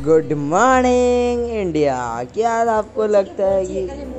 Good morning India. क्या आपको लगता है कि